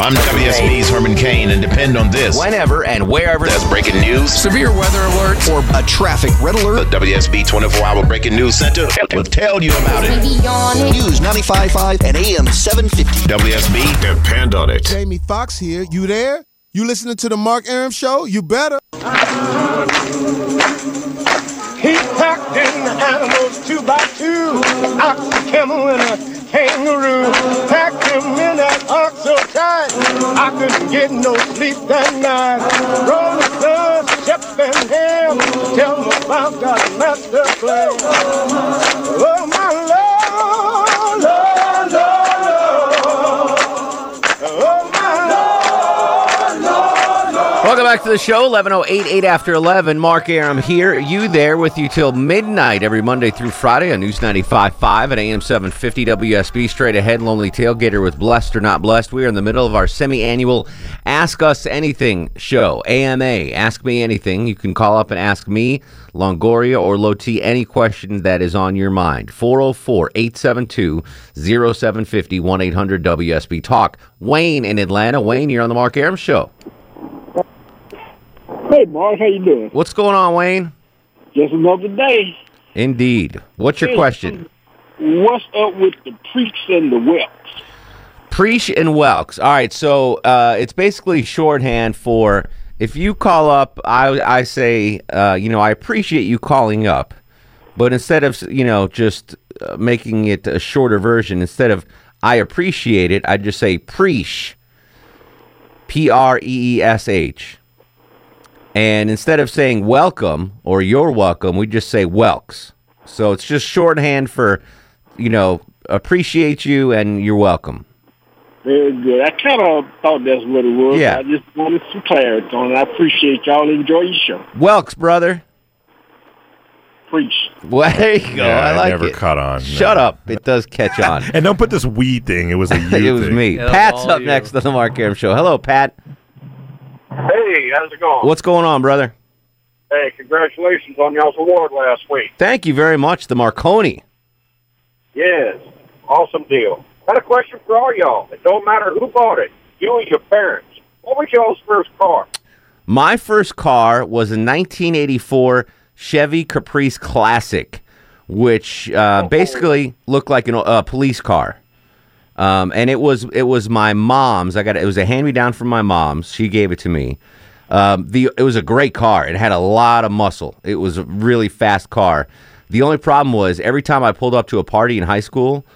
I'm WSB's Herman Cain, and depend on this. Whenever and wherever There's breaking news. severe weather alerts or a traffic red The. WSB 24 Hour Breaking News Center will tell you about it. News 95.5 and AM 750. WSB, depend on it. Jamie Foxx here. You there? You listening to the Mark Arum show? You better. He packed in the animals two by two, ox, a camel, and a kangaroo. Packed him in that ox so tight, I couldn't get no sleep that night. Rolling Stones, Shep and Ham, tell them about God's master plan. Oh Welcome back to the show, 11.08, 8 after 11. Mark Arum here, you there with you till midnight every Monday through Friday on News 95.5 at AM 750 WSB. Straight ahead, Lonely Tailgater with Blessed or Not Blessed. We are in the middle of our semi-annual Ask Us Anything show, AMA. Ask Me Anything. You can call up and ask me, Longoria, or Loti any question that is on your mind. 404-872-0750, 1-800-WSB Talk. Wayne in Atlanta. Wayne, you're on the Mark Arum show. Hey, Mark, how you doing? What's going on, Wayne? Just another day. Indeed. What's your question? What's up with the Preach and the Welks? Preach and Welks. All right, so uh, it's basically shorthand for if you call up, I, I say, uh, you know, I appreciate you calling up, but instead of, you know, just uh, making it a shorter version, instead of I appreciate it, I just say preach, P R E E S H. And instead of saying welcome or you're welcome, we just say welks. So it's just shorthand for, you know, appreciate you and you're welcome. Very good. I kind of thought that's what it was. Yeah. I just wanted some clarity on it. I appreciate y'all. Enjoy your show. Welks, brother. Preach. Well, there you go. Yeah, I like never it. caught on, Shut no. up. It does catch on. And don't put this we thing. It was a you it was thing. me. Pat's up next on the Mark Arum Show. Hello, Pat. Hey, how's it going? What's going on, brother? Hey, congratulations on y'all's award last week. Thank you very much, the Marconi. Yes, awesome deal. Got a question for all y'all. It don't matter who bought it, you or your parents. What was y'all's first car? My first car was a 1984 Chevy Caprice Classic, which uh, basically looked like a uh, police car. Um, and it was it was my mom's. I got it. It was a hand me down from my mom's. She gave it to me. Um, the it was a great car. It had a lot of muscle. It was a really fast car. The only problem was every time I pulled up to a party in high school,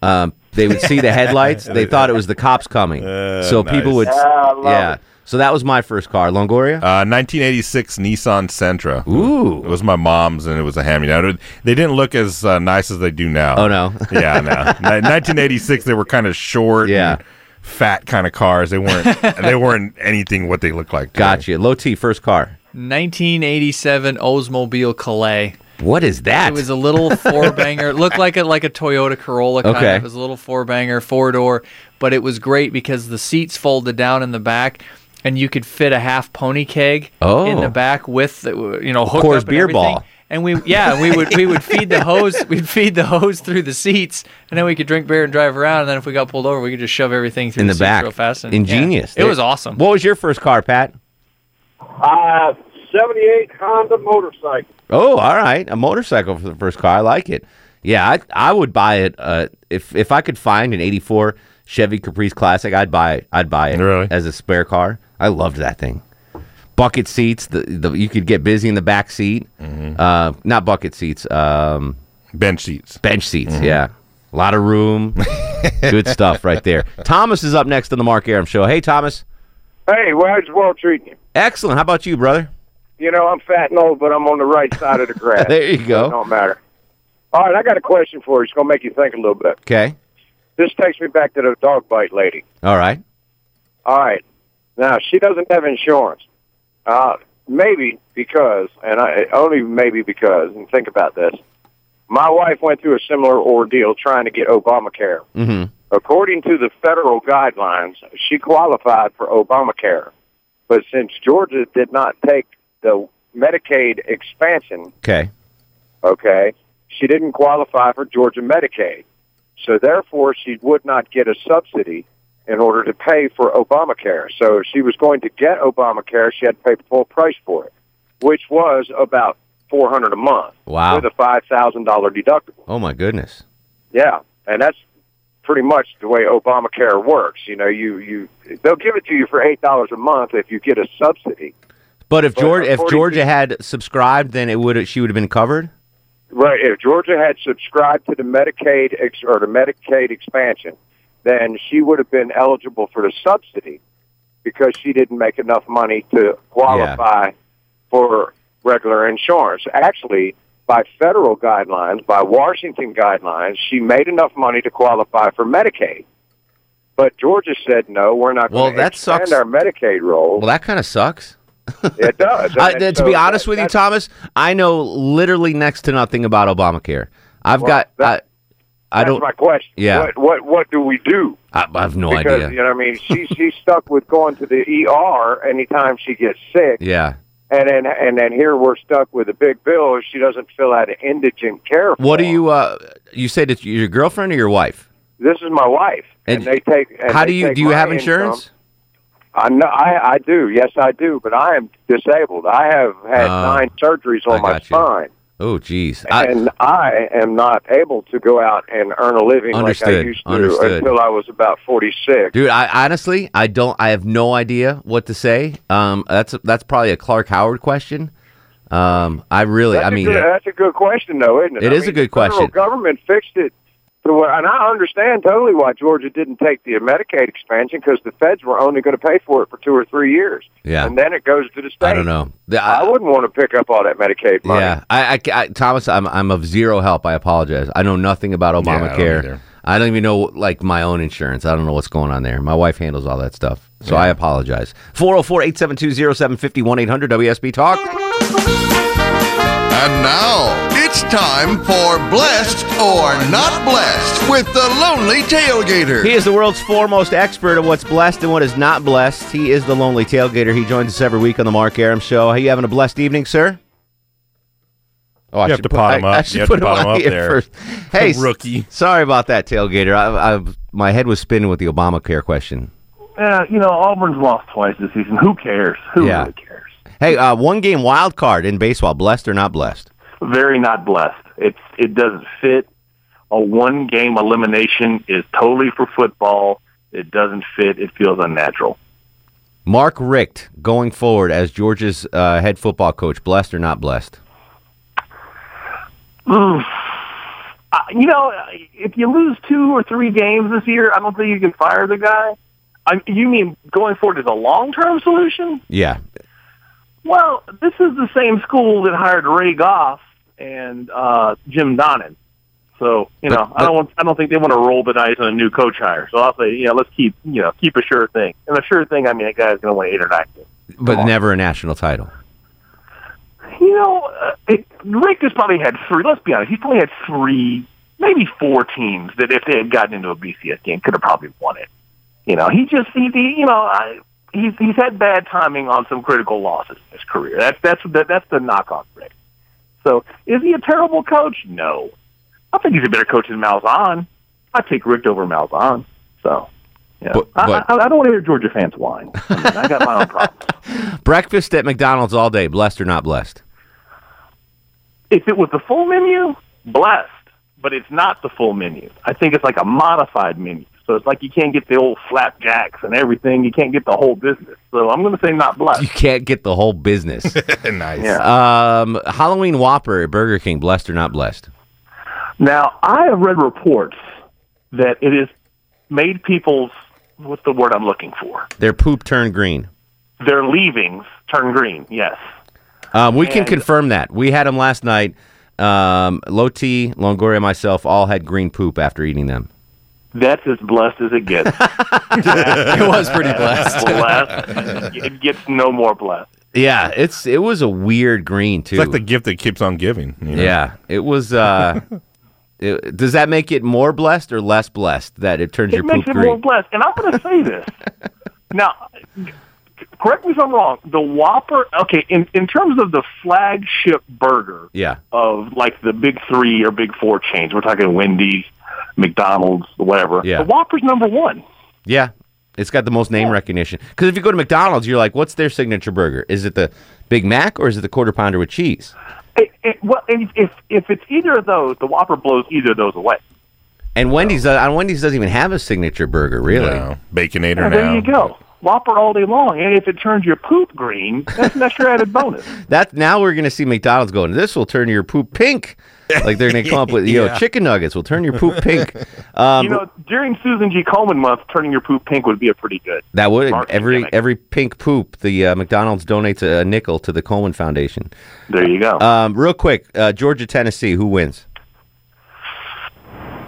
um, they would see the headlights. they thought it was the cops coming. so people would, nice. Ah, I yeah. It. So that was my first car, Longoria. Uh, 1986 Nissan Sentra. Ooh. It was my mom's, and it was a hand-me-down. They didn't look as uh, nice as they do now. Oh, no? yeah, no. Ni- 1986, they were kind of short, Yeah. and fat kind of cars. They weren't. they weren't anything what they look like. today. Gotcha. Low T, first car. 1987 Oldsmobile Calais. What is that? It was a little four banger. It looked like a like a Toyota Corolla kind Okay. of. It was a little four banger, four door, but it was great because the seats folded down in the back and you could fit a half pony keg Oh. in the back with the, you know hooked Coors up beer everything. ball. And we yeah, we would we would feed the hose we'd feed the hose through the seats and then we could drink beer and drive around and then if we got pulled over we could just shove everything through in the seats back. real fast and yeah, Ingenious. it was awesome. What was your first car, Pat? Uh, 78 Honda motorcycle. Oh, all right. A motorcycle for the first car. I like it. Yeah, I I would buy it uh, if if I could find an '84 Chevy Caprice Classic. I'd buy it. I'd buy it Really? as a spare car. I loved that thing. Bucket seats. The, the you could get busy in the back seat. Uh, not bucket seats. Um, bench seats. Bench seats. Yeah, a lot of room. Good stuff right there. Thomas is up next on the Mark Arum Show. Hey, Thomas. Hey, well, how's the world treating you? Excellent. How about you, brother? You know, I'm fat and old, but I'm on the right side of the grass. There you go. It don't matter. All right, I got a question for you. It's going to make you think a little bit. Okay. This takes me back to the dog bite lady. All right. All right. Now she doesn't have insurance. Uh, maybe because, and I only maybe because. And think about this: my wife went through a similar ordeal trying to get Obamacare. Mm-hmm. According to the federal guidelines, she qualified for Obamacare, but since Georgia did not take the Medicaid expansion, Okay. okay, she didn't qualify for Georgia Medicaid. So therefore, she would not get a subsidy in order to pay for Obamacare. So if she was going to get Obamacare, she had to pay the full price for it, which was about four hundred a month Wow. with a five thousand dollar deductible. Oh my goodness. Yeah, and that's pretty much the way Obamacare works. You know, you you they'll give it to you for eight dollars a month if you get a subsidy. But if Georgia if Georgia had subscribed, then it would she would have been covered. Right. If Georgia had subscribed to the Medicaid ex- or the Medicaid expansion, then she would have been eligible for the subsidy because she didn't make enough money to qualify for regular insurance. Actually, by federal guidelines, by Washington guidelines, she made enough money to qualify for Medicaid. But Georgia said no, we're not Well, going to expand sucks. our Medicaid role. Well, that kind of sucks. it does. I, to so be honest that- with you, Thomas, I know literally next to nothing about Obamacare. I've Well, got that- I, I That's don't. my question. Yeah. What what what do we do? I, I have no because, idea. You know, what I mean, she she's stuck with going to the ER anytime she gets sick, Yeah. and then and then here we're stuck with a big bill if she doesn't fill out an indigent care. What do you? Uh, you said it's your girlfriend or your wife? This is my wife, and, And they take. And How they do you do? You have income. insurance? I know. I I do. Yes, I do. But I am disabled. I have had nine surgeries on my you. spine. Oh, geez. I, and I am not able to go out and earn a living like I used to understood. until I was about forty six. Dude, I honestly, I don't. I have no idea what to say. Um, that's that's probably a Clark Howard question. Um, I really, That's I a mean, good, that's a good question, though, isn't it? It I is a mean, good the question. government fixed it to and I understand totally why Georgia didn't take the Medicaid expansion because the feds were only going to pay for it for two or three years, yeah. and then it goes to the state. I don't know. The- I, I- wouldn't want to pick up all that Medicaid money. Yeah, I, I, I- Thomas, I'm I'm of zero help. I apologize. I know nothing about Yeah, I don't Obamacare. either. I don't even know like my own insurance. I don't know what's going on there. My wife handles all that stuff, so I apologize. 404-872-0750 800 WSB Talk. And now it's time for Blessed or Not Blessed with the Lonely Tailgater. He is the world's foremost expert of what's blessed and what is not blessed. He is the lonely tailgater. He joins us every week on the Mark Arum Show. Are you having a blessed evening, sir? Oh, I You have should to put- pot him I- I up. should You have put to him pot him up here there. first. Hey, s- Rookie. Sorry about that, tailgater. I, I, my head was spinning with the Obamacare question. Yeah, you know, Auburn's lost twice this season. Who cares? Who Yeah. really cares? Hey, uh, one game wild card in baseball. Blessed or not blessed? Very not blessed. It's it doesn't fit. A one game elimination is totally for football. It doesn't fit. It feels unnatural. Mark Richt going forward as Georgia's uh, head football coach. Blessed or not blessed? Mm. Uh, you know, if you lose two or three games this year, I don't think you can fire the guy. I, you mean going forward as a long term solution? Yeah. Well, this is the same school that hired Ray Goff and uh, Jim Donnan. So you know, I don't want, I don't think they want to roll the dice on a new coach hire. So I'll say, you know, let's keep you know keep a sure thing. And a sure thing, I mean, a guy's going to win eight or nine. games. But never a national title. You know, uh, it, Rick has probably had three. Let's be honest, he's probably had three, maybe four teams that if they had gotten into a BCS game, could have probably won it. You know, he just he, he you know, I, he's he's had bad timing on some critical losses in his career. That's that's the, that's the knock on Rick. So, is he a terrible coach? No, I think he's a better coach than Malzahn. I take Rick over Malzahn. So, yeah, But- but- I, I, I don't want to hear Georgia fans whine. I, mean, I got my own problems. Breakfast at McDonald's all day. Blessed or not blessed? if it was the full menu, blessed. But it's not the full menu. I think it's like a modified menu. So it's like you can't get the old flapjacks and everything. You can't get the whole business. So I'm going to say not blessed. You can't get the whole business. nice. Yeah. Um, Halloween Whopper at Burger King. Blessed or not blessed? Now I have read reports that it has made people's what's the word I'm looking for? Their poop turned green. Their leavings turn green. Yes. Um, we can confirm that. We had them last night. Um, Loti, Longoria, and myself all had green poop after eating them. That's as blessed as it gets. It was pretty blessed. blessed. It gets no more blessed. Yeah, it's it was a weird green too. It's like the gift that keeps on giving. you know? Yeah, it was. uh it, Does that make it more blessed or less blessed that it turns It your makes poop it makes it more blessed. And I'm going to say this. now, correct me if I'm wrong. The Whopper, okay, in, in terms of the flagship burger Yeah, of like the big three or big four chains, we're talking Wendy's, McDonald's, whatever. Yeah. The Whopper's number one. yeah. It's got the most name recognition. Because if you go to McDonald's, you're like, "What's their signature burger? Is it the Big Mac or is it the quarter pounder with cheese?" It, it, well, if if it's either of those, the Whopper blows either of those away. And Wendy's, uh, on Wendy's doesn't even have a signature burger, really. No. Baconator Yeah, now. there you go. Whopper all day long. And if it turns your poop green, that's an extra added bonus. That now we're going to see McDonald's going. This will turn your poop pink. Like they're going to come up with you know chicken nuggets will turn your poop pink. Um, you know, during Susan G. Komen month, turning your poop pink would be a pretty good. that would every gimmick. every pink poop. The uh, McDonald's donates a, nickel to the Komen Foundation. There you go. Um, real quick, uh, Georgia Tennessee, who wins?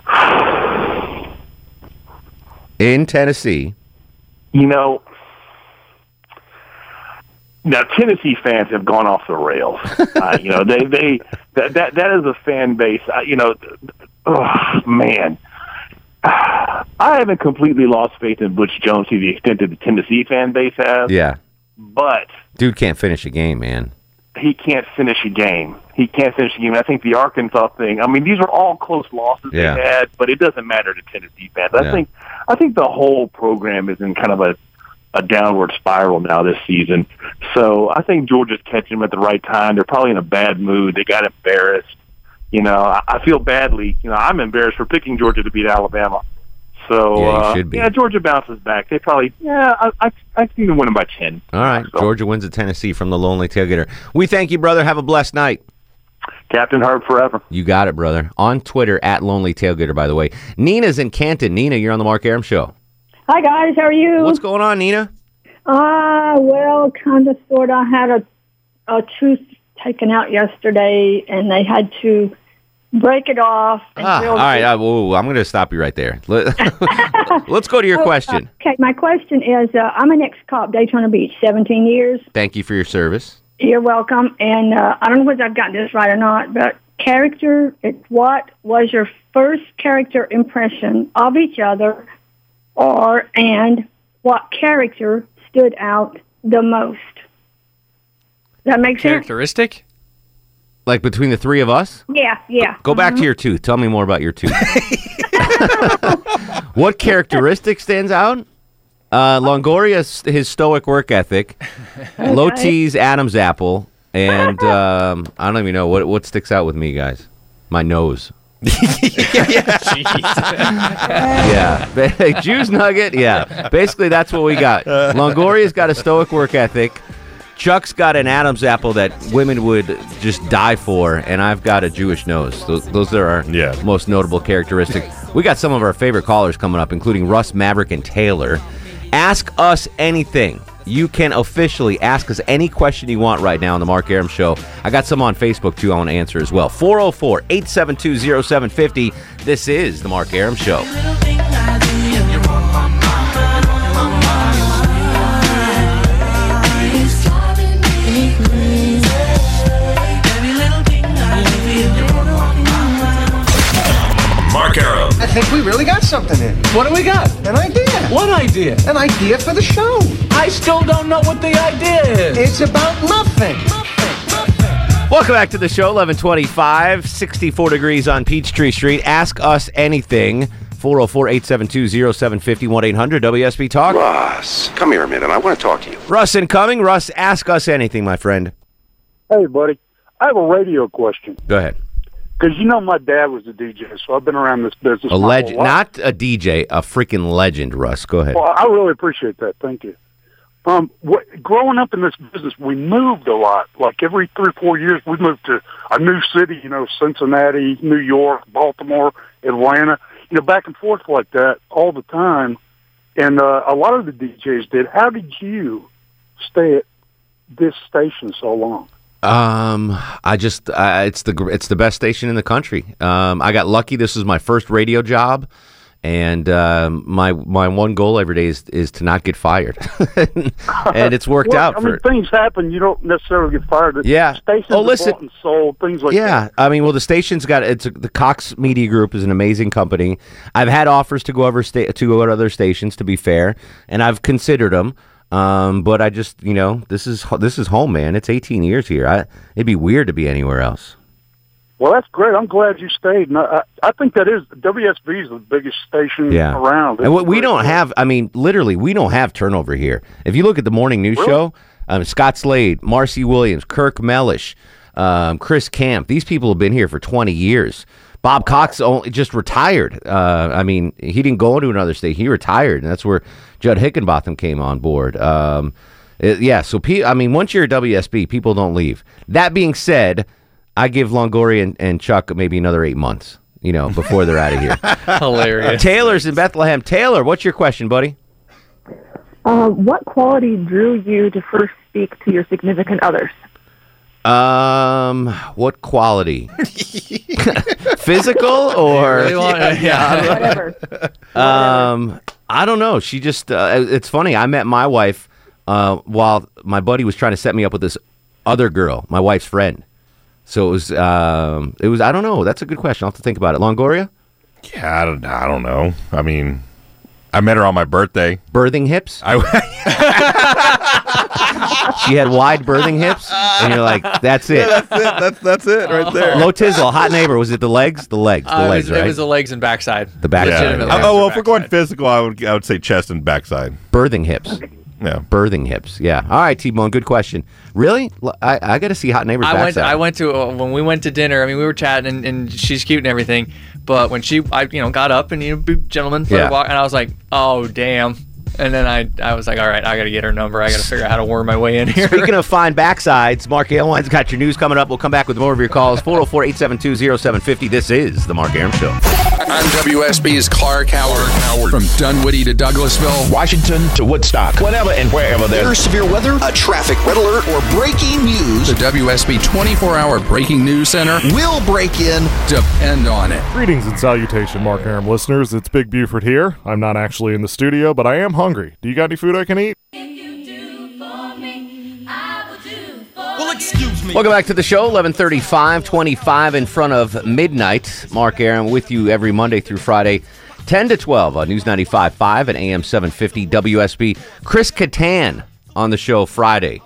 In Tennessee, You know, now Tennessee fans have gone off the rails. uh, you know, they they that that, that is a fan base. Uh, you know, oh man. I haven't completely lost faith in Butch Jones to the extent that the Tennessee fan base has, yeah, but dude can't finish a game, man. he can't finish a game. He can't finish a game. I think the Arkansas thing. I mean, these are all close losses Yeah. they had, but it doesn't matter to Tennessee fans. I Yeah. think I think the whole program is in kind of a a downward spiral now this season. So I think Georgia's catching them at the right time. They're probably in a bad mood. They got embarrassed. You know, I, I feel badly. You know, I'm embarrassed for picking Georgia to beat Alabama. So Yeah, uh, yeah, Georgia bounces back. They probably yeah. I I, I see them winning by ten. All right, Georgia wins at Tennessee from the Lonely Tailgater. We thank you, brother. Have a blessed night. Captain Herb forever. You got it, brother. On Twitter at Lonely Tailgater, by the way. Nina's in Canton. Nina, you're on the Mark Arum Show. Hi guys, how are you? What's going on, Nina? Ah, well, kind of, sort of. I had a a tooth taken out yesterday, and they had to break it off. And Ah, all right, uh, whoa, I'm going to stop you right there. Let, us go to your Oh, uh, question. okay, my question is: uh, I'm an ex-cop, Daytona Beach, 17 years. Thank you for your service. You're welcome. And uh, I don't know whether I've gotten this right or not, but character. What was your first character impression of each other, or and what character stood out the most? Does that make sense? Characteristic? Like between the three of us? Yeah, yeah. Go back to Mhm. your tooth. Tell me more about your tooth. what characteristic stands out? Uh, Longoria's his stoic work ethic. Low Okay. T's Adam's apple, and um, I don't even know what what sticks out with me, guys. My nose. Yeah, Ba- Jews nugget. Yeah, basically that's what we got. Longoria's got a stoic work ethic. Chuck's got an Adam's apple that women would just die for, and I've got a Jewish nose. Those, those are our most notable characteristics. We got some of our favorite callers coming up, including Russ, Maverick, and Taylor. Ask us anything. You can officially ask us any question you want right now on the Mark Arum Show. I got some on Facebook too I want to answer as well. 404 872 0750. This is the Mark Arum Show. Really got something in. What do we got? An idea. What idea? An idea for the show. I still don't know what the idea is. It's about nothing. Welcome back to the show, 1125, 64 degrees on Peachtree Street. Ask us anything. 404 872 0750 1 800 WSB Talk. Russ, come here a minute. I want to talk to you. Russ incoming. Russ, ask us anything, my friend. Hey, buddy. I have a radio question. Go ahead. Because you know my dad was a DJ, so I've been around this business. A legend, not a DJ, a freaking legend, Russ. Go ahead. Well, I really appreciate that. Thank you. Um, what, growing up in this business, we moved a lot. Like every three or four years, we moved to a new city. You know, Cincinnati, New York, Baltimore, Atlanta. You know, back and forth like that all the time. And uh, a lot of the DJs did. How did you stay at this station so long? Um, I just uh, it's the gr- it's the best station in the country. Um, I got lucky. This is my first radio job, And um, my my one goal every day is is to not get fired, and it's worked Well, out I for mean, things happen. You don't necessarily get fired. The Yeah. Stations Oh, listen. and sold things like yeah, that. I mean, well, the station's got it's a, the Cox Media Group is an amazing company. I've had offers to go over sta- to go to other stations. To be fair, and I've considered them. Um, but I just, you know, this is this is home, man. It's 18 years here. I, it'd be weird to be anywhere else. Well, that's great. I'm glad you stayed. And I, I think that is WSB is the biggest station Yeah, around. And what we don't have, I mean, literally, we don't have turnover here. If you look at the morning news Really? show, um, Scott Slade, Marcy Williams, Kirk Mellish, um, Chris Camp, these people have been here for 20 years. Bob Cox only just retired. Uh, I mean, he didn't go into another state; he retired, and that's where Judd Hickinbotham came on board. Um, it- yeah, so pe- I mean, once you're a WSB, people don't leave. That being said, I give Longoria and, and Chuck maybe another eight months, you know, before they're out of here. Hilarious. Taylor's in Bethlehem. Taylor, what's your question, buddy? Uh, what quality drew you to first speak to your significant others? Um, what quality? Physical or really want- yeah. Whatever. Um, I don't know. She just uh, it's funny. I met my wife uh, while my buddy was trying to set me up with this other girl, my wife's friend. So it was um, it was I don't know. That's a good question. I'll have to think about it. Longoria, Yeah, I don't, I don't know. I mean, I met her on my birthday. birthing hips. I She had wide birthing hips, and you're like, that's it. that's it. That's that's it right there. Low Tizzle, hot neighbor. Was it the legs? The legs. The Uh, it, legs, was, right? it was the legs and backside. The backside. Legitimate Yeah. legs Oh, and well, if we're going backside. physical, I would I would say chest and backside. birthing hips. Yeah. Birthing hips. Yeah. All right, T Bone. Good question. Really? L- I, I got to see hot neighbors. I went. backside. I went to uh, when we went to dinner. I mean, we were chatting, and, and she's cute and everything. But when she, I you know, got up and you know, boop, gentlemen, let her Yeah. walk, and I was like, oh damn. And then I, I was like, all right, I got to get her number. I got to figure out how to worm my way in here. Speaking of fine backsides, Mark Aylwine's got your news coming up. We'll come back with more of your calls. 404 872 0750. This is The Mark Arum Show. I'm WSB's Clark Howard. Howard. From Dunwoody to Douglasville. Washington to Woodstock. Whenever and wherever there's There's severe weather, a traffic red alert, or breaking news. The WSB 24 hour breaking news center will break in. Depend on it. Greetings and salutation, Mark Arum listeners. It's Big Buford here. I'm not actually in the studio, but I am hungry. Do you got any food I can eat? Well, excuse me. Welcome back to the show. 1135, 25 in front of midnight. Mark Arum with you every Monday through Friday, 10 to 12 on News 95.5 and AM 750 WSB. Chris Kattan on the show Friday.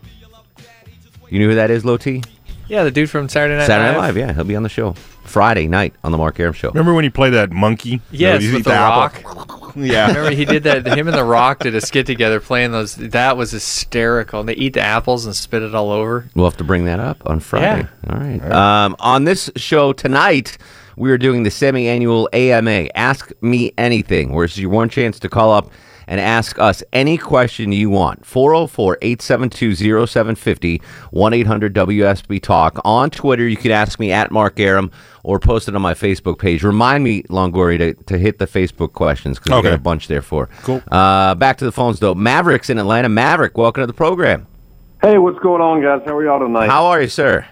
You know who that is, Low T? yeah, the dude from Saturday Night Saturday Night Live. Live, yeah. He'll be on the show Friday night on the Mark Arum Show. Remember when you played that monkey? Yes, You with eat the rock. Yeah. Remember he did that. Him and the Rock did a skit together playing those. That was hysterical. They eat the apples and spit it all over. We'll have to bring that up on Friday. All right. Um, on this show tonight, we are doing the semi-annual AMA. Ask me anything. Where it's your one chance to call up and ask us any question you want. 404-872-0750, 1-800-WSB Talk. On Twitter, you can ask me at Mark Arum or post it on my Facebook page. Remind me, Longoria, to, to hit the Facebook questions because we Okay. got a bunch there for. Cool. Uh, back to the phones, though. Mavericks in Atlanta. Maverick, welcome to the program. Hey, what's going on, guys? How are y'all tonight? How are you, sir?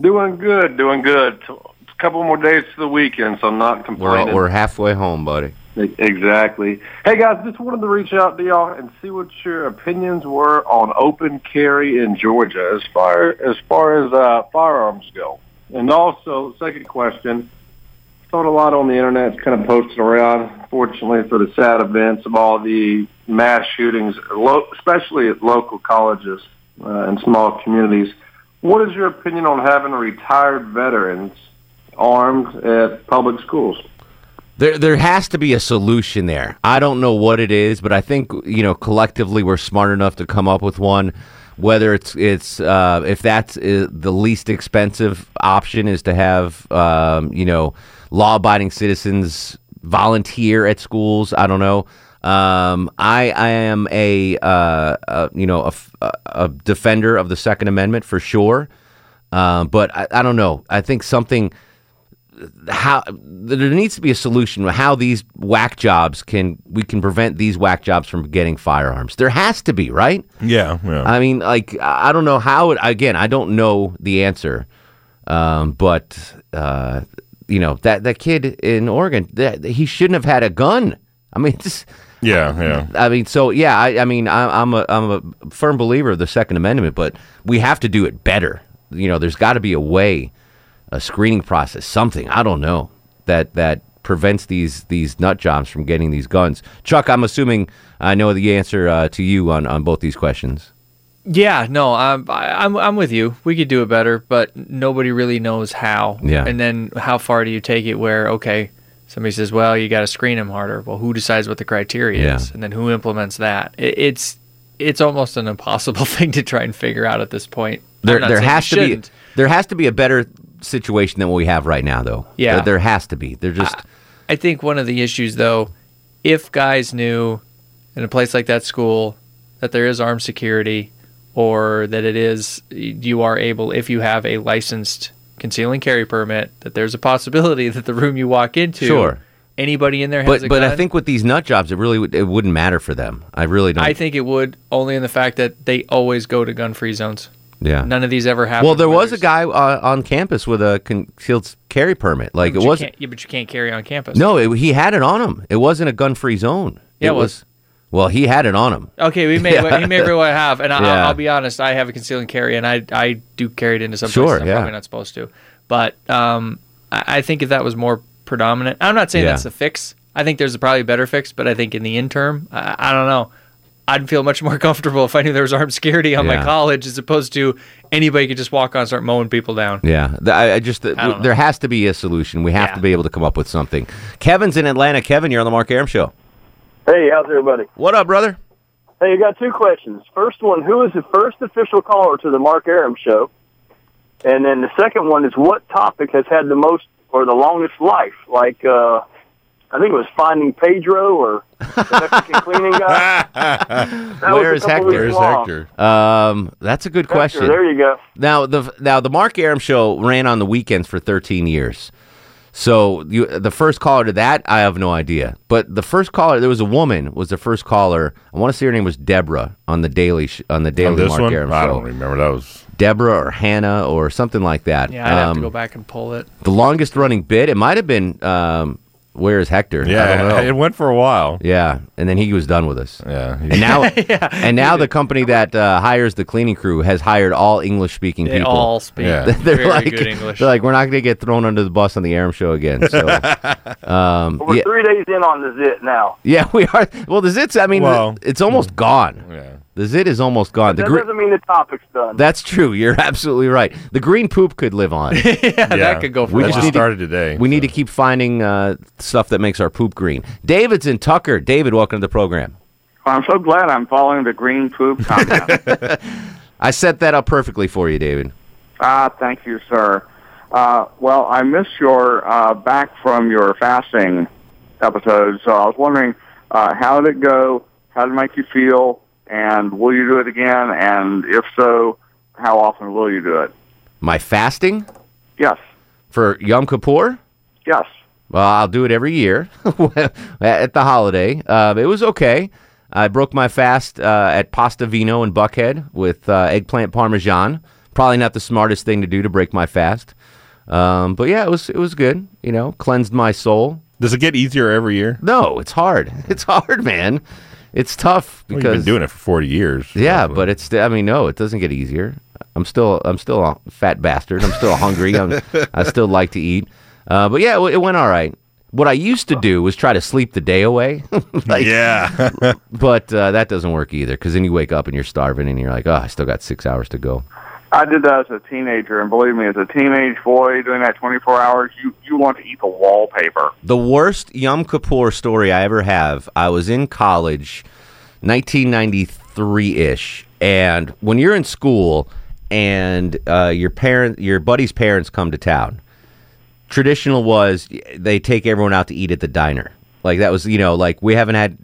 Doing good, doing good. A couple more days to the weekend, so I'm not We're, complaining. we're halfway home, buddy. Exactly. Hey, guys, just wanted to reach out to y'all and see what your opinions were on open carry in Georgia as far as far as uh, firearms go. And also, second question. Saw a lot on the internet, kind of posted around. Fortunately, for the sad events of all the mass shootings, especially at local colleges uh, and small communities. What is your opinion on having retired veterans armed at public schools? There, there has to be a solution there. I don't know what it is, but I think you know collectively we're smart enough to come up with one. Whether it's it's uh, if that's uh, the least expensive option is to have um, you know law-abiding citizens volunteer at schools. I don't know. Um, I I am a, uh, a you know a, a- defender of the Second Amendment for sure, um, but I, I don't know. I think something how there needs to be a solution to how these whack jobs can we can prevent these whack jobs from getting firearms. There has to be, right? Yeah, yeah. I mean, like I don't know how it. Again, I don't know the answer, um, but uh, you know that that kid in Oregon, that, he shouldn't have had a gun I mean, just Yeah, yeah. I mean, so yeah, I, I mean, I, I'm a I'm a firm believer of the Second Amendment, but we have to do it better. You know, there's got to be a way, a screening process, something I don't know that that prevents these these nut jobs from getting these guns. Chuck, I'm assuming I know the answer uh, to you on on both these questions. Yeah, no, I'm I'm I'm with you. We could do it better, but nobody really knows how. Yeah. And then how far do you take it? Where okay, somebody says, well, you got to screen them harder. Well, who decides what the criteria Yeah. is, and then who implements that? It, it's it's almost an impossible thing to try and figure out at this point. There there has to be there has to be a better situation than what we have right now, though. Yeah. there, there has to be. They're just I think one of the issues, though, if guys knew in a place like that school that there is armed security or that it is, you are able, if you have a licensed conceal and carry permit, that there's a possibility that the room you walk into, Sure. anybody in there has but but gun. I think with these nut jobs, it really would, it wouldn't matter for them. I really don't. I think it would only in the fact that they always go to gun free zones. Yeah. None of these ever happen. Well, there was a guy uh, on campus with a concealed carry permit. Like but it wasn't. Yeah, but you can't carry on campus. No, it, he had it on him. It wasn't a gun-free zone. Yeah, it was. Well, he had it on him. Okay, we may Yeah. he may very well have, and I, Yeah. I'll, I'll be honest. I have a conceal and carry, and I I do carry it into some Sure, places I'm yeah. probably not supposed to. But um, I, I think if that was more predominant, I'm not saying that's the fix. I think there's a probably better fix, but I think in the interim, I, I don't know. I'd feel much more comfortable if I knew there was armed security on my college, as opposed to anybody could just walk on and start mowing people down. Yeah, I, I just I there has to be a solution. We have to be able to come up with something. Kevin's in Atlanta. Kevin, you're on the Mark Arum show. Hey, how's everybody? What up, brother? Hey, you got two questions. First one, who is the first official caller to the Mark Arum show? And then the second one is what topic has had the most or the longest life? Like, uh, I think it was Finding Pedro or the Mexican cleaning guy. Where is was Where a is couple Hector? Um, that's a good Hector, question. there you go. Now the now the Mark Arum show ran on the weekends for 13 years. So you, the first caller to that, I have no idea. But the first caller, there was a woman, was the first caller. I want to say her name was Deborah on the daily sh- on the daily this Mark one? Arum show. I don't remember. That was Deborah or Hannah or something like that. Yeah, I'd have to Um, go back and pull it. The longest running bit, it might have been um, Where is Hector? I Yeah, don't know. it went for a while. Yeah, and then he was done with us. Yeah, and now and now the company that uh, hires the cleaning crew has hired all English speaking They people. all speak they're very like, good English. They're like, we're not going to get thrown under the bus on the Arum show again. So, um, We're yeah, three days in on the zit now. yeah, we are. Well, the zits. I mean, Well, it's almost gone. Yeah, the zit is almost gone. The That gre- doesn't mean the topic's done. That's true. You're absolutely right. The green poop could live on. yeah, that could go for we a just while. started today, We need to keep finding uh, stuff that makes our poop green. David's in Tucker. David, welcome to the program. I'm so glad I'm following the green poop comment. I set that up perfectly for you, David. ah, thank you, sir. Uh, well, I missed your uh, back from your fasting episode, so I was wondering uh, how did it go? How did it make you feel? And will you do it again? And if so, how often will you do it? My fasting Yes. for Yom Kippur. Yes. Well, I'll do it every year at the holiday. Um, it was okay. I broke my fast uh, at Pasta Vino in Buckhead with uh, eggplant parmesan. Probably not the smartest thing to do to break my fast, um, but yeah, it was it was good. You know, cleansed my soul. Does it get easier every year? No, it's hard. It's hard, man. It's tough Well, because you've been doing it for forty years. Yeah, but it's. I mean, no, it doesn't get easier. I'm still. I'm still a fat bastard. I'm still hungry. I'm, I still like to eat. Uh, but yeah, it, it went all right. What I used to do was try to sleep the day away. Like- yeah. but uh, that doesn't work either because then you wake up and you're starving and you're like, oh, I still got six hours to go. I did that as a teenager, and believe me, as a teenage boy doing that 24 hours, you, you want to eat the wallpaper. The worst Yom Kippur story I ever have. I was in college, 1993 ish, and when you're in school and uh, your parent, your buddy's parents come to town, traditional was they take everyone out to eat at the diner. Like that was, you know, like we haven't had,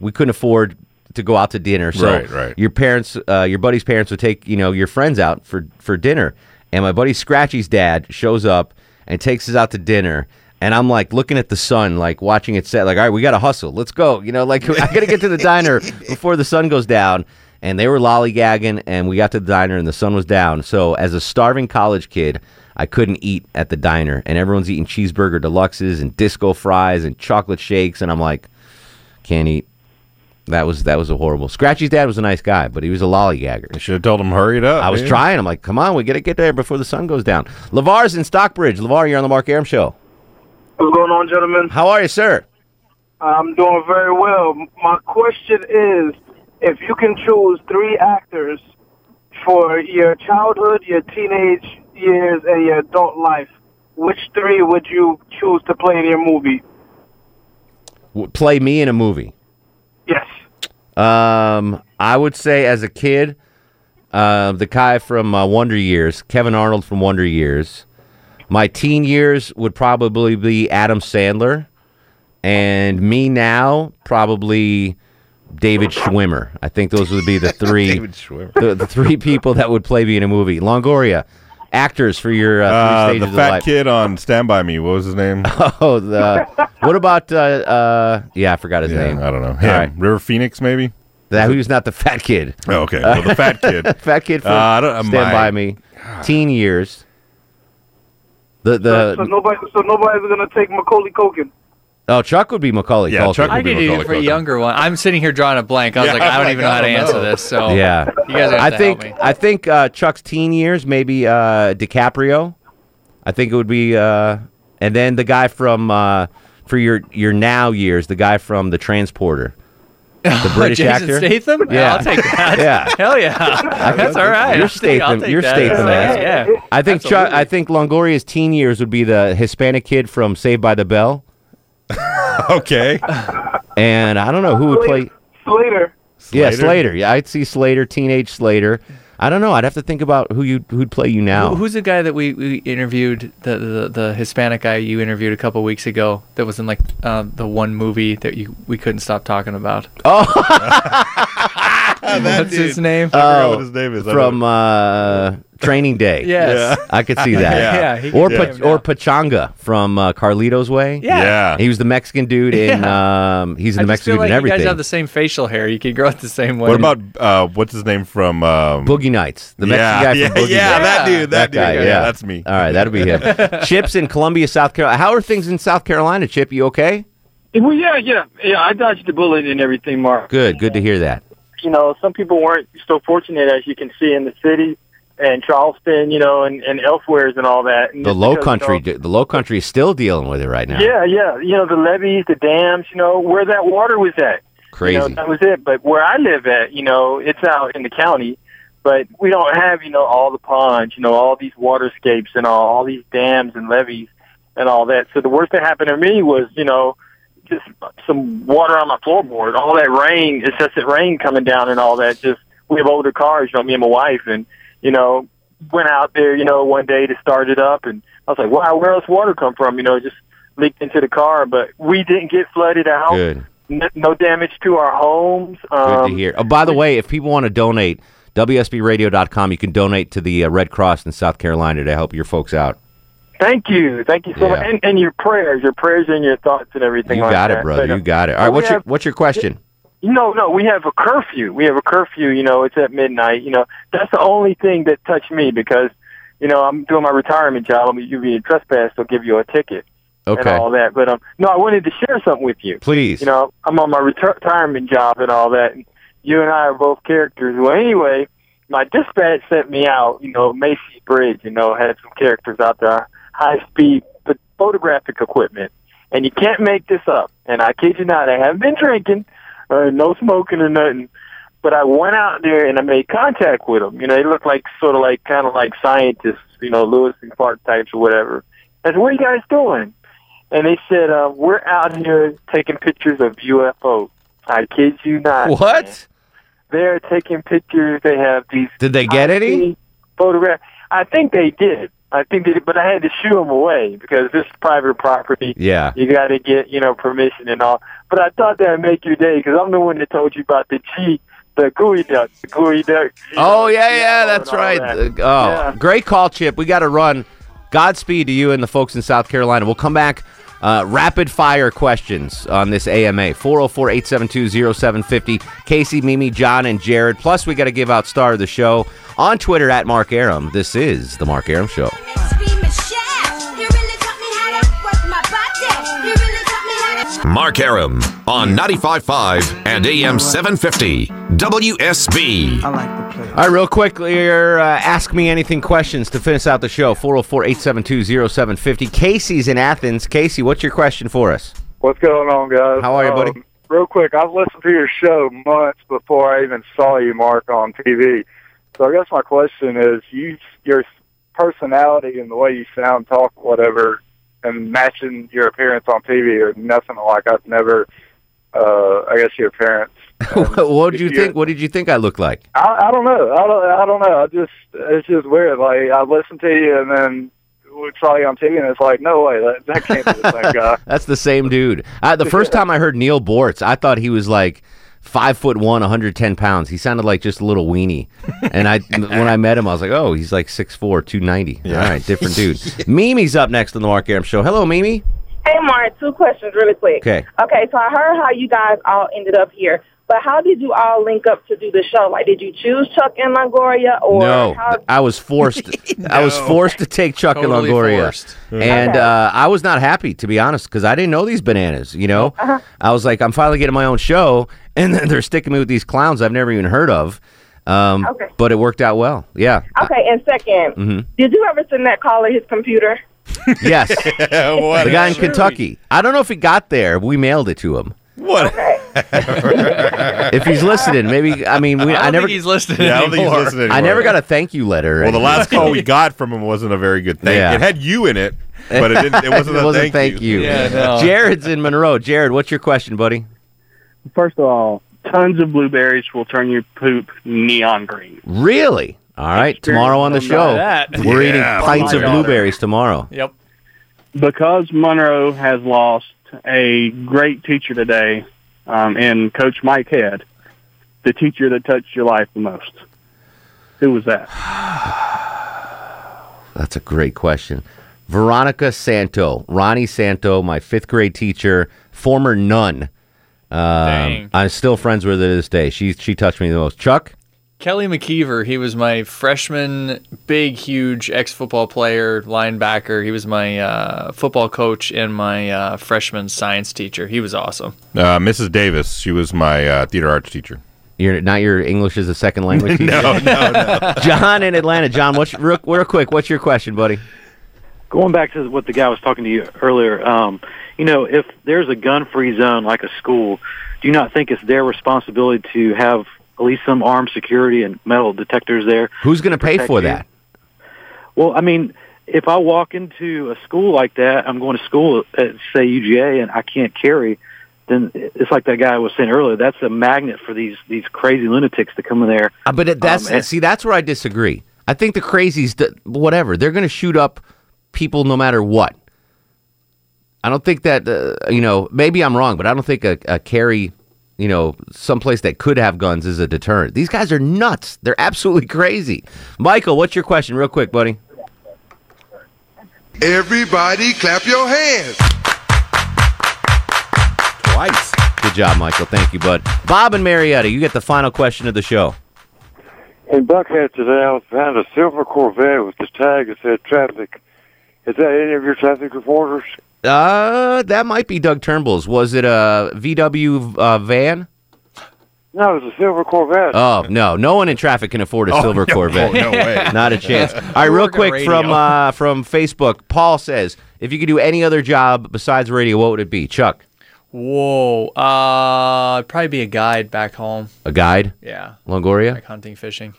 we couldn't afford to go out to dinner. So Right, right. your parents, uh, your buddy's parents would take, you know, your friends out for, for dinner. And my buddy Scratchy's dad shows up and takes us out to dinner. And I'm like looking at the sun, like watching it set, like, all right, we got to hustle. Let's go. You know, like, I got to get to the diner before the sun goes down. And they were lollygagging, and we got to the diner, and the sun was down. So, as a starving college kid, I couldn't eat at the diner. And everyone's eating cheeseburger deluxes and disco fries and chocolate shakes. And I'm like, Can't eat. That was that was a horrible. Scratchy's dad was a nice guy, but he was a lollygagger. You should have told him hurry it up. I was man. trying. I'm like, come on, we gotta get there before the sun goes down. Lavar's in Stockbridge. Lavar, you're on the Mark Arum show. What's going on, gentlemen? How are you, sir? I'm doing very well. My question is, if you can choose three actors for your childhood, your teenage years, and your adult life, which three would you choose to play in your movie? W- Play me in a movie. Um, I would say as a kid, uh, the guy from uh, Wonder Years, Kevin Arnold from Wonder Years. My teen years would probably be Adam Sandler, and me now probably David Schwimmer. I think those would be the three the, the three people that would play me in a movie. Longoria, actors for your uh, Uh, three the stages of fat life. kid on Stand By Me. What was his name? Oh, the what about uh, uh yeah, I forgot his Yeah, name. I don't know. All Him. right. River Phoenix, maybe. That who's not the fat kid. Oh, okay. Well, the fat kid. fat kid from Uh, I don't- Stand my- By Me. Teen years. The the so nobody, so nobody's gonna take Macaulay Culkin. Oh Chuck would be Macaulay Yeah, Culkin. Chuck I could do it for a younger one. I'm sitting here drawing a blank. I was Yeah, like, I don't I'm even like, know how to don't answer know. this. So yeah, you guys have I to think help me. I think uh, Chuck's teen years maybe uh, DiCaprio. I think it would be, uh, and then the guy from uh, for your your now years, the guy from the Transporter, the British Jason actor. Statham? Yeah, I'll take that. yeah. Hell yeah. That's all right. You're I'll take- I'll Statham. take You're that. Statham. Yeah, ass. yeah. I think Chuck, I think Longoria's teen years would be the Hispanic kid from Saved by the Bell, okay. and I don't know who would play. Slater. Yeah, Slater? Slater. Yeah, I'd see Slater, teenage Slater. I don't know. I'd have to think about who you who'd play you now. Who- Who's the guy that we, we interviewed? The, the the Hispanic guy you interviewed a couple weeks ago. That was in like uh, the one movie that you we couldn't stop talking about. Oh, what's his name? Oh, what his name is. I from uh, Training Day. Yes. I could see that. Yeah. Yeah, he or could Pa- play him now. or Pachanga from uh, Carlito's Way. Yeah. Yeah. He was the Mexican dude in. Um, he's in I the just feel Mexican dude like in you everything. guys have the same facial hair. You could grow it the same way. What about uh, what's his name from um, Boogie Nights, the yeah, Mexican guy yeah, from Boogie yeah, Nights. that dude, that, dude, guy, yeah, yeah, that's me. All right, that'll be him. Chips in Columbia, South Carolina. How are things in South Carolina, Chip? You okay? Well, yeah, yeah, yeah. I dodged the bullet and everything, Mark. Good. Good to hear that. You know, some people weren't so fortunate as you can see in the city and Charleston, you know, and, and elsewheres and all that. And The Low because, Country, you know, the Low Country is still dealing with it right now. yeah, yeah. You know, the levees, the dams, you know, where that water was at. Crazy. You know, that was it. But where I live at, you know, it's out in the county, but we don't have, you know, all the ponds, you know, all these waterscapes and all, all these dams and levees and all that. So the worst that happened to me was, you know, just some water on my floorboard. All that rain, incessant rain coming down and all that. Just we have older cars, you know, me and my wife, and you know, went out there, you know, one day to start it up, and I was like, wow, where else water come from? You know, it just leaked into the car, but we didn't get flooded out. Good. N- no damage to our homes. Good Um, to hear. Oh, by the way, if people want to donate, WSBRadio.com, you can donate to the uh, Red Cross in South Carolina to help your folks out. Thank you, thank you so Yeah. much, and, and your prayers, your prayers and your thoughts and everything. You like got it, that. brother. But, uh, You got it. All right, what's your what's your question? No, no, we have a curfew. We have a curfew. You know, it's at midnight. You know, that's the only thing that touched me because, you know, I'm doing my retirement job. I'm you being trespassed, they'll give you a ticket and all that. But um, no, I wanted to share something with you. Please. You know, I'm on my retir- retirement job and all that. And you and I are both characters. Well, anyway, my dispatch sent me out. You know, Macy Bridge. You know, had some characters out there, high speed, photographic equipment. And you can't make this up. And I kid you not, I haven't been drinking, or no smoking or nothing. But I went out there and I made contact with them. You know, they look like sort of like kind of like scientists, you know, Lewis and Clark types or whatever. I said, "What are you guys doing?" And they said, uh, "We're out here taking pictures of UFOs." I kid you not. What? man. They're taking pictures. They have these. Did they get any? Photograph. I think they did. I think did, but I had to shoo them away because this is private property. Yeah. You got to get, you know, permission and all. But I thought that would make your day because I'm the one that told you about the G, the geoduck, the geoduck. Oh yeah, yeah, that's right. that. Oh, Yeah. great call, Chip. We got to run. Godspeed to you and the folks in South Carolina. We'll come back. Uh, rapid fire questions on this AMA 404 872 0750. Casey, Mimi, John, and Jared. Plus, we got to give out star of the show on Twitter at Mark Arum. This is The Mark Arum Show. Mark Arum on 95.5 and AM 750 WSB. I like the play. All right, real quickly here, uh, ask me anything questions to finish out the show. 404 872 0750. Casey's in Athens. Casey, what's your question for us? What's going on, guys? How are you, buddy? Um, real quick, I've listened to your show months before I even saw you, Mark, on TV. So I guess my question is, you, your personality and the way you sound, talk, whatever, and matching your appearance on TV or nothing like I've never. Uh, I guess your parents. what did you think? What did you think I looked like? I, I don't know. I don't. I don't know. I just it's just weird. Like I listen to you and then we saw you on TV and it's like, no way, that that can't be the same guy. That's the same dude. Uh, the first time I heard Neal Boortz, I thought he was like five foot one, 110 pounds. He sounded like just a little weenie. And I, when I met him, I was like, oh, he's like 6'4", 290. All right, different dude. Mimi's up next on the Mark Arum Show. Hello, Mimi. Hey, Mark, two questions really quick. Okay. Okay, so I heard how you guys all ended up here, but how did you all link up to do the show? Like, did you choose Chuck and Longoria, or no, how? I was forced. I was forced to take Chuck Totally and Longoria, forced. and Okay. uh, I was not happy to be honest because I didn't know these bananas. You know, Uh-huh. I was like, I'm finally getting my own show, and then they're sticking me with these clowns I've never even heard of. Um, Okay. But it worked out well. Yeah. Okay, and 2nd hmm did you ever send that caller his computer? Yes. the guy in Kentucky. I don't know if he got there. We mailed it to him. What? If he's listening, maybe. I mean, we, I I, don't never. think he's listening Yeah, I don't think he's anymore. I never got a thank you letter. Well, the last call we got from him wasn't a very good thing. Yeah. It had you in it, but it didn't. It wasn't it a wasn't thank, you. Jared's in Monroe. Jared, what's your question, buddy? First of all, tons of blueberries will turn your poop neon green. Really? All right. Tomorrow on the show, we're Yeah. eating pints of my God. blueberries tomorrow. Yep. Because Monroe has lost a great teacher today, um, and Coach Mike Head, the teacher that touched your life the most. Who was that? That's a great question. Veronica Santo, Ronnie Santo, my fifth grade teacher, former nun. Um, Dang. I'm still friends with her to this day. She she touched me the most. Chuck, Kelly McKeever, he was my freshman, big, huge ex football player, linebacker. He was my uh, football coach and my uh, freshman science teacher. He was awesome. Uh, Mrs. Davis, she was my uh, theater arts teacher. you're not your English as a second language. teacher? no, no, no. John in Atlanta. John, what's real, real quick? What's your question, buddy? Going back to what the guy was talking to you earlier, um, you know, if there's a gun-free zone like a school, do you not think it's their responsibility to have at least some armed security and metal detectors there? Who's going to pay for you? that? Well, I mean, if I walk into a school like that, I'm going to school at say UGA, and I can't carry. Then it's like that guy was saying earlier. That's a magnet for these these crazy lunatics to come in there. Uh, but that's Um, and- see, that's where I disagree. I think the crazies, whatever, they're going to shoot up people no matter what. I don't think that uh, you know. Maybe I'm wrong, but I don't think a, a carry, you know, someplace that could have guns is a deterrent. These guys are nuts. They're absolutely crazy. Michael, what's your question, real quick, buddy? Everybody clap your hands. Twice. Good job, Michael. Thank you, bud. Bob and Marietta, you get the final question of the show. In Buckhead today, I was found a silver Corvette with the tag that said traffic. Is that any of your traffic reporters? Uh, that might be Doug Turnbull's. Was it a VW uh, van? No, it was a silver Corvette. Oh no, no one in traffic can afford a Oh, silver no, Corvette. no way. Not a chance. All right, real quick radio. from uh, from Facebook, Paul says, if you could do any other job besides radio, what would it be? Chuck, Whoa. Uh, I'd probably be a guide back home. a guide? Yeah. Longoria, Like hunting, fishing.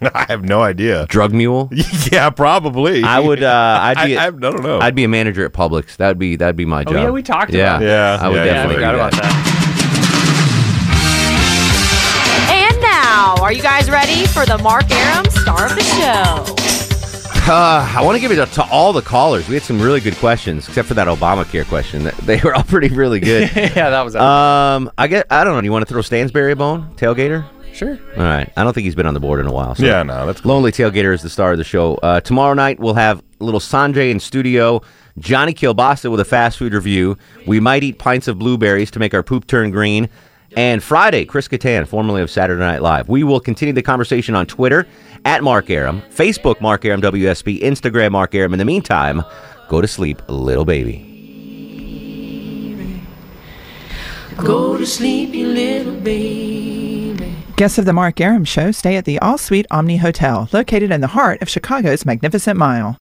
I have no idea. drug mule. yeah, probably. I would. Uh, I'd be. I, I don't know. I'd be a manager at Publix. That'd be that'd be my Oh, job. yeah, we talked yeah. about that. I would Yeah, yeah, I definitely forgot do about that. And now, are you guys ready for the Mark Arum star of the show? Uh, I want to give it to, to all the callers. We had some really good questions, except for that Obamacare question. They were all pretty really good. yeah, that was. Um, I get. I don't know. Do you want to throw Stansberry a bone, tailgater? Sure. All right. I don't think he's been on the board in a while. So. Yeah, no, that's Lonely Tailgater is the star of the show. Uh, tomorrow night we'll have little Sanjay in studio. Johnny Kilbasa with a fast food review. We might eat pints of blueberries to make our poop turn green. And Friday, Chris Kattan, formerly of Saturday Night Live. We will continue the conversation on Twitter at Mark Arum, Facebook Mark Arum WSB, Instagram Mark Arum. In the meantime, go to sleep, little baby. Go to sleep, you little baby. Guests of the Mark Arum Show stay at the All Suite Omni Hotel, located in the heart of Chicago's Magnificent Mile.